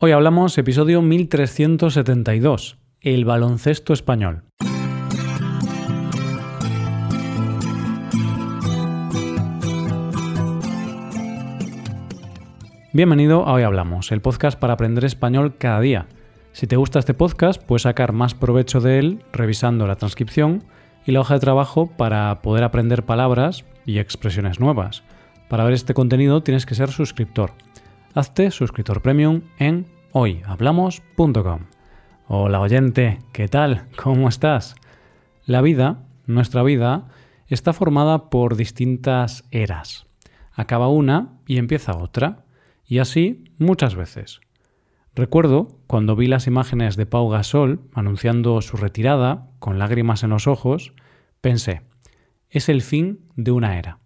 Hoy hablamos episodio 1372, el baloncesto español. Bienvenido a Hoy Hablamos, el podcast para aprender español cada día. Si te gusta este podcast, puedes sacar más provecho de él revisando la transcripción y la hoja de trabajo para poder aprender palabras y expresiones nuevas. Para ver este contenido tienes que ser suscriptor. Hazte suscriptor premium en hoyhablamos.com. Hola oyente, ¿qué tal? ¿Cómo estás? La vida, nuestra vida, está formada por distintas eras. Acaba una y empieza otra, y así muchas veces. Recuerdo cuando vi las imágenes de Pau Gasol anunciando su retirada, con lágrimas en los ojos, pensé, es el fin de una era.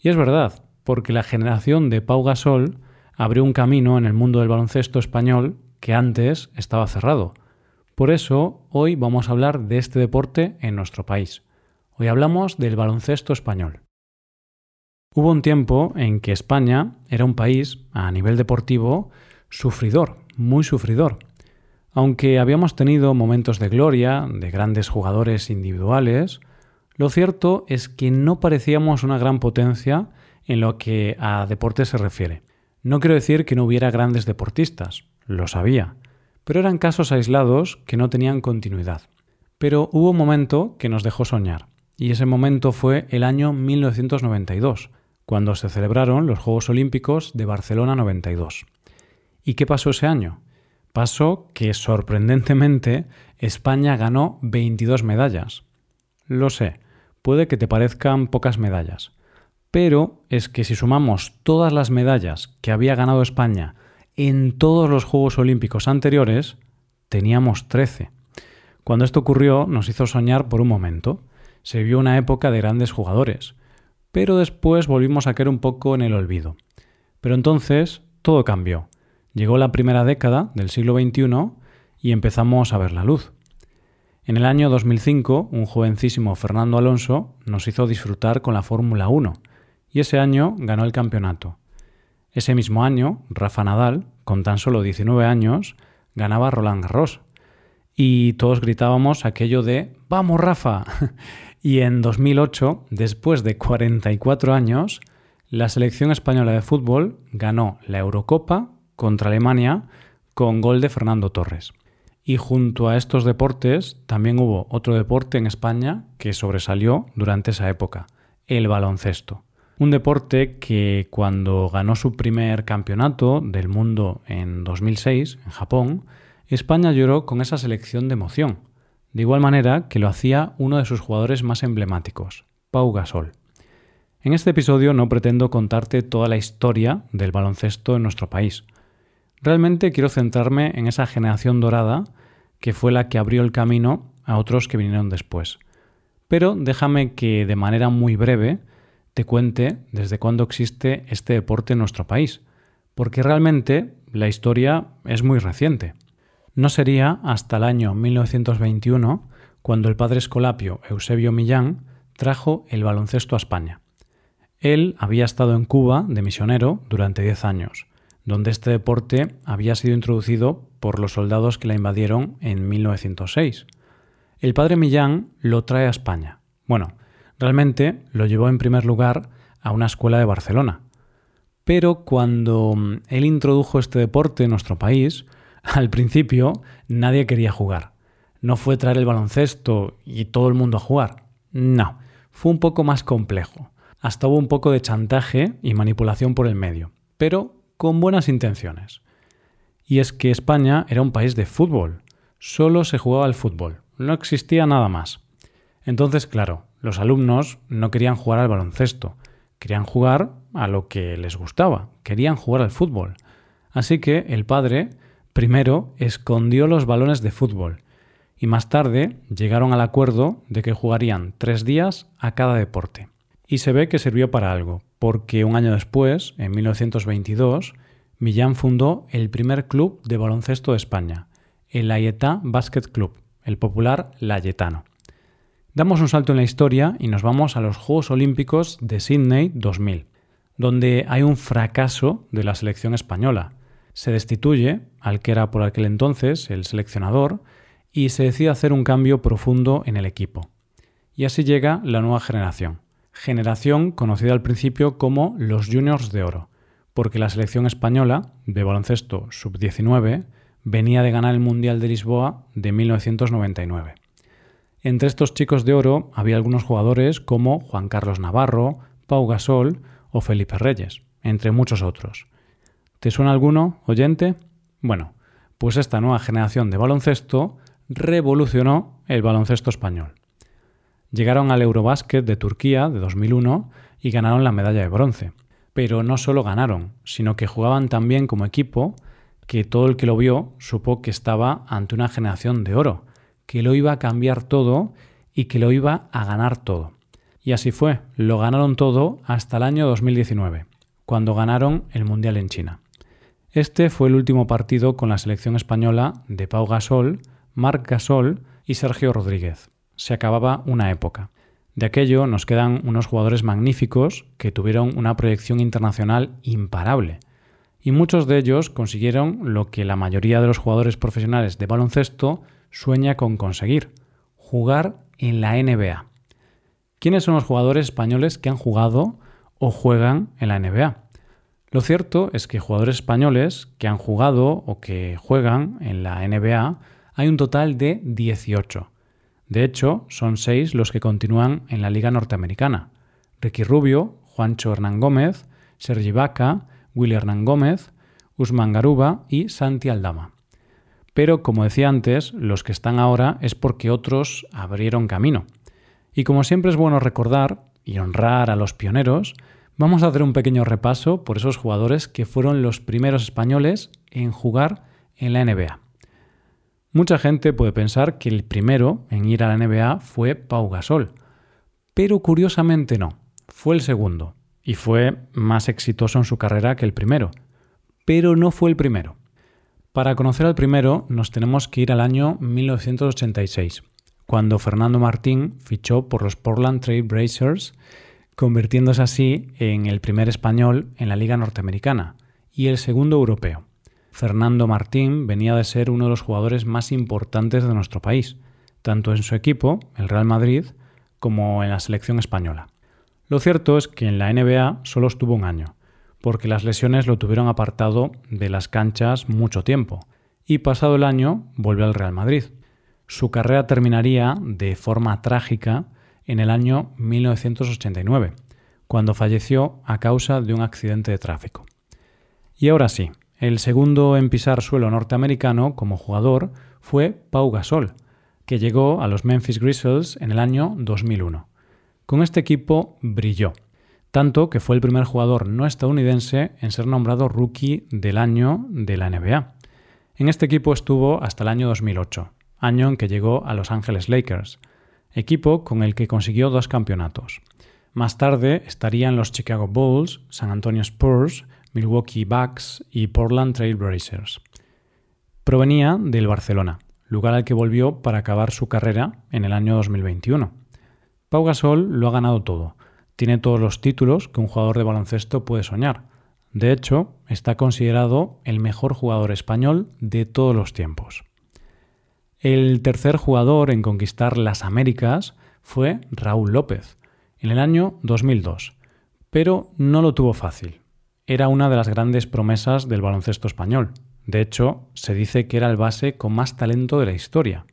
Y es verdad, porque la generación de Pau Gasol abrió un camino en el mundo del baloncesto español que antes estaba cerrado. Por eso hoy vamos a hablar de este deporte en nuestro país. Hoy hablamos del baloncesto español. Hubo un tiempo en que España era un país, a nivel deportivo, sufridor, muy sufridor. Aunque habíamos tenido momentos de gloria, de grandes jugadores individuales, lo cierto es que no parecíamos una gran potencia en lo que a deporte se refiere. No quiero decir que no hubiera grandes deportistas, lo sabía, pero eran casos aislados que no tenían continuidad. Pero hubo un momento que nos dejó soñar, y ese momento fue el año 1992, cuando se celebraron los Juegos Olímpicos de Barcelona 92. ¿Y qué pasó ese año? Pasó que sorprendentemente España ganó 22 medallas. Lo sé, puede que te parezcan pocas medallas, pero es que si sumamos todas las medallas que había ganado España en todos los Juegos Olímpicos anteriores, teníamos 13. Cuando esto ocurrió nos hizo soñar por un momento. Se vio una época de grandes jugadores, pero después volvimos a caer un poco en el olvido. Pero entonces todo cambió. Llegó la primera década del siglo XXI y empezamos a ver la luz. En el año 2005, un jovencísimo Fernando Alonso nos hizo disfrutar con la Fórmula 1 y ese año ganó el campeonato. Ese mismo año, Rafa Nadal, con tan solo 19 años, ganaba Roland Garros. Y todos gritábamos aquello de ¡Vamos, Rafa! y en 2008, después de 44 años, la selección española de fútbol ganó la Eurocopa contra Alemania con gol de Fernando Torres. Y junto a estos deportes también hubo otro deporte en España que sobresalió durante esa época, el baloncesto. Un deporte que cuando ganó su primer campeonato del mundo en 2006, en Japón, España lloró con esa selección de emoción, de igual manera que lo hacía uno de sus jugadores más emblemáticos, Pau Gasol. En este episodio no pretendo contarte toda la historia del baloncesto en nuestro país. Realmente quiero centrarme en esa generación dorada que fue la que abrió el camino a otros que vinieron después. Pero déjame que de manera muy breve te cuente desde cuándo existe este deporte en nuestro país, porque realmente la historia es muy reciente. No sería hasta el año 1921 cuando el padre escolapio Eusebio Millán trajo el baloncesto a España. Él había estado en Cuba de misionero durante 10 años, donde este deporte había sido introducido por los soldados que la invadieron en 1906. El padre Millán lo trae a España. Bueno, Realmente lo llevó en primer lugar a una escuela de Barcelona. Pero cuando mm, él introdujo este deporte en nuestro país, al principio nadie quería jugar. No fue traer el baloncesto y todo el mundo a jugar. No, fue un poco más complejo. Hasta hubo un poco de chantaje y manipulación por el medio, pero con buenas intenciones. Y es que España era un país de fútbol. Solo se jugaba al fútbol. No existía nada más. Entonces, claro, los alumnos no querían jugar al baloncesto, querían jugar a lo que les gustaba, querían jugar al fútbol. Así que el padre primero escondió los balones de fútbol y más tarde llegaron al acuerdo de que jugarían tres días a cada deporte. Y se ve que sirvió para algo, porque un año después, en 1922, Millán fundó el primer club de baloncesto de España, el Layetá Basket Club, el popular Layetano. Damos un salto en la historia y nos vamos a los Juegos Olímpicos de Sydney 2000, donde hay un fracaso de la selección española. Se destituye al que era por aquel entonces el seleccionador y se decide hacer un cambio profundo en el equipo. Y así llega la nueva generación. Generación conocida al principio como los Juniors de Oro, porque la selección española de baloncesto sub-19 venía de ganar el Mundial de Lisboa de 1999. Entre estos chicos de oro había algunos jugadores como Juan Carlos Navarro, Pau Gasol o Felipe Reyes, entre muchos otros. ¿Te suena alguno, oyente? Bueno, pues esta nueva generación de baloncesto revolucionó el baloncesto español. Llegaron al Eurobásquet de Turquía de 2001 y ganaron la medalla de bronce. Pero no solo ganaron, sino que jugaban tan bien como equipo que todo el que lo vio supo que estaba ante una generación de oro, que lo iba a cambiar todo y que lo iba a ganar todo. Y así fue, lo ganaron todo hasta el año 2019, cuando ganaron el Mundial en China. Este fue el último partido con la selección española de Pau Gasol, Marc Gasol y Sergio Rodríguez. Se acababa una época. De aquello nos quedan unos jugadores magníficos que tuvieron una proyección internacional imparable y muchos de ellos consiguieron lo que la mayoría de los jugadores profesionales de baloncesto sueña con conseguir, jugar en la NBA. ¿Quiénes son los jugadores españoles que han jugado o juegan en la NBA? Lo cierto es que jugadores españoles que han jugado o que juegan en la NBA hay un total de 18. De hecho, son 6 los que continúan en la Liga Norteamericana. Ricky Rubio, Juancho Hernán Gómez, Sergi Vaca, Willy Hernán Gómez, Usman Garuba y Santi Aldama. Pero, como decía antes, los que están ahora es porque otros abrieron camino. Y como siempre es bueno recordar y honrar a los pioneros, vamos a hacer un pequeño repaso por esos jugadores que fueron los primeros españoles en jugar en la NBA. Mucha gente puede pensar que el primero en ir a la NBA fue Pau Gasol, pero curiosamente no, fue el segundo, y fue más exitoso en su carrera que el primero. Pero no fue el primero. Para conocer al primero nos tenemos que ir al año 1986, cuando Fernando Martín fichó por los Portland Trail Blazers, convirtiéndose así en el primer español en la Liga Norteamericana y el segundo europeo. Fernando Martín venía de ser uno de los jugadores más importantes de nuestro país, tanto en su equipo, el Real Madrid, como en la selección española. Lo cierto es que en la NBA solo estuvo un año, porque las lesiones lo tuvieron apartado de las canchas mucho tiempo, y pasado el año volvió al Real Madrid. Su carrera terminaría de forma trágica en el año 1989, cuando falleció a causa de un accidente de tráfico. Y ahora sí, el segundo en pisar suelo norteamericano como jugador fue Pau Gasol, que llegó a los Memphis Grizzlies en el año 2001. Con este equipo brilló, tanto que fue el primer jugador no estadounidense en ser nombrado rookie del año de la NBA. En este equipo estuvo hasta el año 2008, año en que llegó a Los Angeles Lakers, equipo con el que consiguió dos campeonatos. Más tarde estarían los Chicago Bulls, San Antonio Spurs, Milwaukee Bucks y Portland Trail Blazers. Provenía del Barcelona, lugar al que volvió para acabar su carrera en el año 2021. Pau Gasol lo ha ganado todo. Tiene todos los títulos que un jugador de baloncesto puede soñar. De hecho, está considerado el mejor jugador español de todos los tiempos. El tercer jugador en conquistar las Américas fue Raúl López, en el año 2002, pero no lo tuvo fácil. Era una de las grandes promesas del baloncesto español. De hecho, se dice que era el base con más talento de la historia.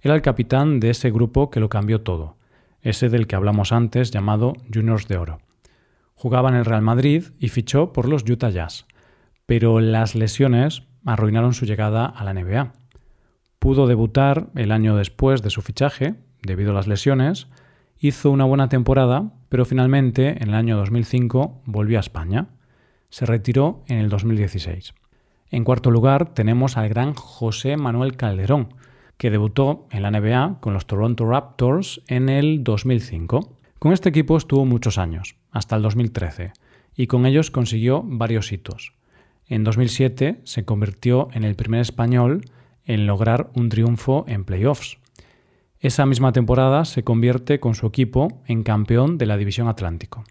Era el capitán de ese grupo que lo cambió todo ese del que hablamos antes llamado Juniors de Oro. Jugaba en el Real Madrid y fichó por los Utah Jazz, pero las lesiones arruinaron su llegada a la NBA. Pudo debutar el año después de su fichaje, debido a las lesiones, hizo una buena temporada, pero finalmente en el año 2005 volvió a España. Se retiró en el 2016. En cuarto lugar tenemos al gran José Manuel Calderón, que debutó en la NBA con los Toronto Raptors en el 2005. Con este equipo estuvo muchos años, hasta el 2013, y con ellos consiguió varios hitos. En 2007 se convirtió en el primer español en lograr un triunfo en playoffs. Esa misma temporada se convierte con su equipo en campeón de la División Atlántico.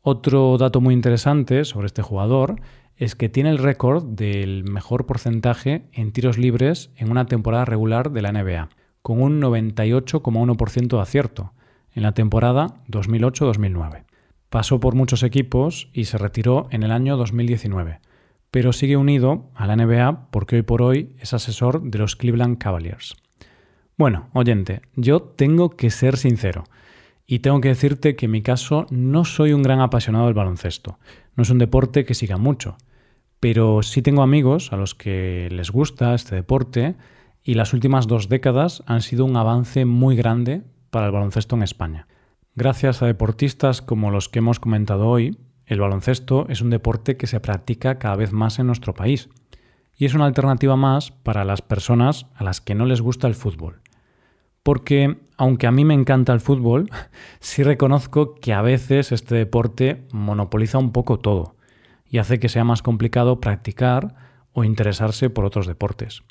Otro dato muy interesante sobre este jugador es que tiene el récord del mejor porcentaje en tiros libres en una temporada regular de la NBA, con un 98,1% de acierto en la temporada 2008-2009. Pasó por muchos equipos y se retiró en el año 2019, pero sigue unido a la NBA porque hoy por hoy es asesor de los Cleveland Cavaliers. Bueno, oyente, yo tengo que ser sincero y tengo que decirte que en mi caso no soy un gran apasionado del baloncesto. No es un deporte que siga mucho, pero sí tengo amigos a los que les gusta este deporte y las últimas dos décadas han sido un avance muy grande para el baloncesto en España. Gracias a deportistas como los que hemos comentado hoy, el baloncesto es un deporte que se practica cada vez más en nuestro país y es una alternativa más para las personas a las que no les gusta el fútbol. Porque, aunque a mí me encanta el fútbol, sí reconozco que a veces este deporte monopoliza un poco todo y hace que sea más complicado practicar o interesarse por otros deportes.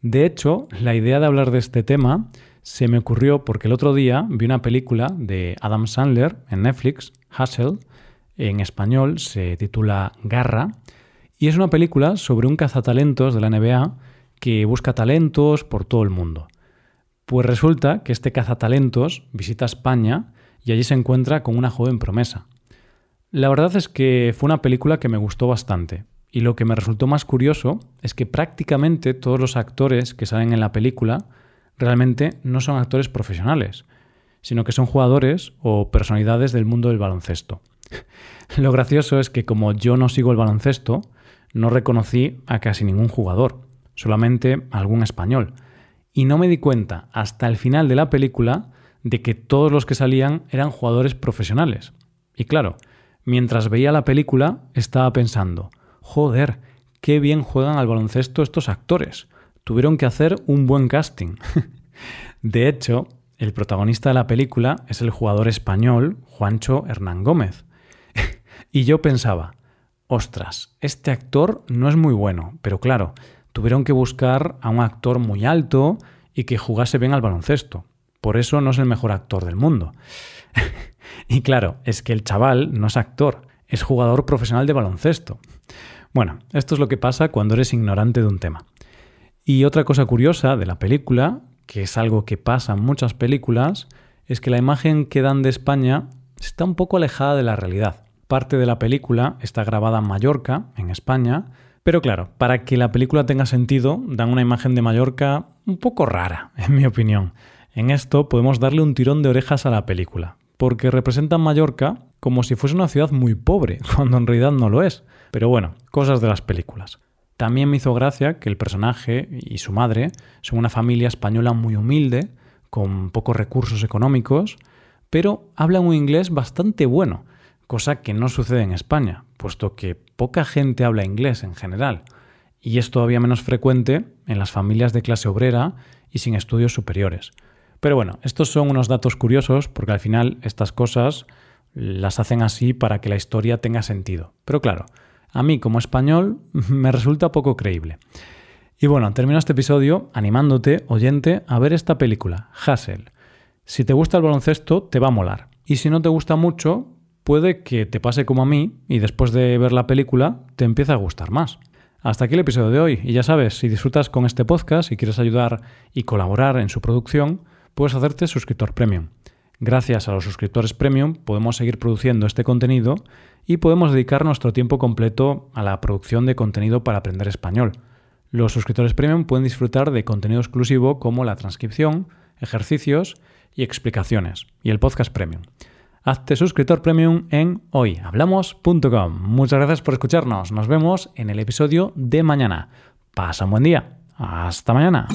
De hecho, la idea de hablar de este tema se me ocurrió porque el otro día vi una película de Adam Sandler en Netflix, Hustle, en español se titula Garra, y es una película sobre un cazatalentos de la NBA que busca talentos por todo el mundo. Pues resulta que este cazatalentos visita España y allí se encuentra con una joven promesa. La verdad es que fue una película que me gustó bastante, y lo que me resultó más curioso es que prácticamente todos los actores que salen en la película realmente no son actores profesionales, sino que son jugadores o personalidades del mundo del baloncesto. Lo gracioso es que como yo no sigo el baloncesto, no reconocí a casi ningún jugador, solamente algún español. Y no me di cuenta hasta el final de la película de que todos los que salían eran jugadores profesionales. Y claro, mientras veía la película estaba pensando, joder, qué bien juegan al baloncesto estos actores. Tuvieron que hacer un buen casting. de hecho, el protagonista de la película es el jugador español Juancho Hernán Gómez. y yo pensaba, ostras, este actor no es muy bueno, pero claro, tuvieron que buscar a un actor muy alto y que jugase bien al baloncesto. Por eso no es el mejor actor del mundo. y claro, es que el chaval no es actor, es jugador profesional de baloncesto. Bueno, esto es lo que pasa cuando eres ignorante de un tema. Y otra cosa curiosa de la película, que es algo que pasa en muchas películas, es que la imagen que dan de España está un poco alejada de la realidad. Parte de la película está grabada en Mallorca, en España, pero claro, para que la película tenga sentido, dan una imagen de Mallorca un poco rara, en mi opinión. En esto podemos darle un tirón de orejas a la película, porque representan Mallorca como si fuese una ciudad muy pobre, cuando en realidad no lo es. Pero bueno, cosas de las películas. También me hizo gracia que el personaje y su madre son una familia española muy humilde, con pocos recursos económicos, pero hablan un inglés bastante bueno, cosa que no sucede en España, puesto que poca gente habla inglés en general, y es todavía menos frecuente en las familias de clase obrera y sin estudios superiores. Pero bueno, estos son unos datos curiosos porque al final estas cosas las hacen así para que la historia tenga sentido. Pero claro, a mí como español me resulta poco creíble. Y bueno, termino este episodio animándote, oyente, a ver esta película, Hassel. Si te gusta el baloncesto, te va a molar. Y si no te gusta mucho, puede que te pase como a mí y después de ver la película te empiece a gustar más. Hasta aquí el episodio de hoy y ya sabes, si disfrutas con este podcast y quieres ayudar y colaborar en su producción, puedes hacerte suscriptor premium. Gracias a los suscriptores premium podemos seguir produciendo este contenido y podemos dedicar nuestro tiempo completo a la producción de contenido para aprender español. Los suscriptores premium pueden disfrutar de contenido exclusivo como la transcripción, ejercicios y explicaciones, y el podcast premium hazte suscriptor premium en hoyhablamos.com. Muchas gracias por escucharnos. Nos vemos en el episodio de mañana. Pasa un buen día. Hasta mañana.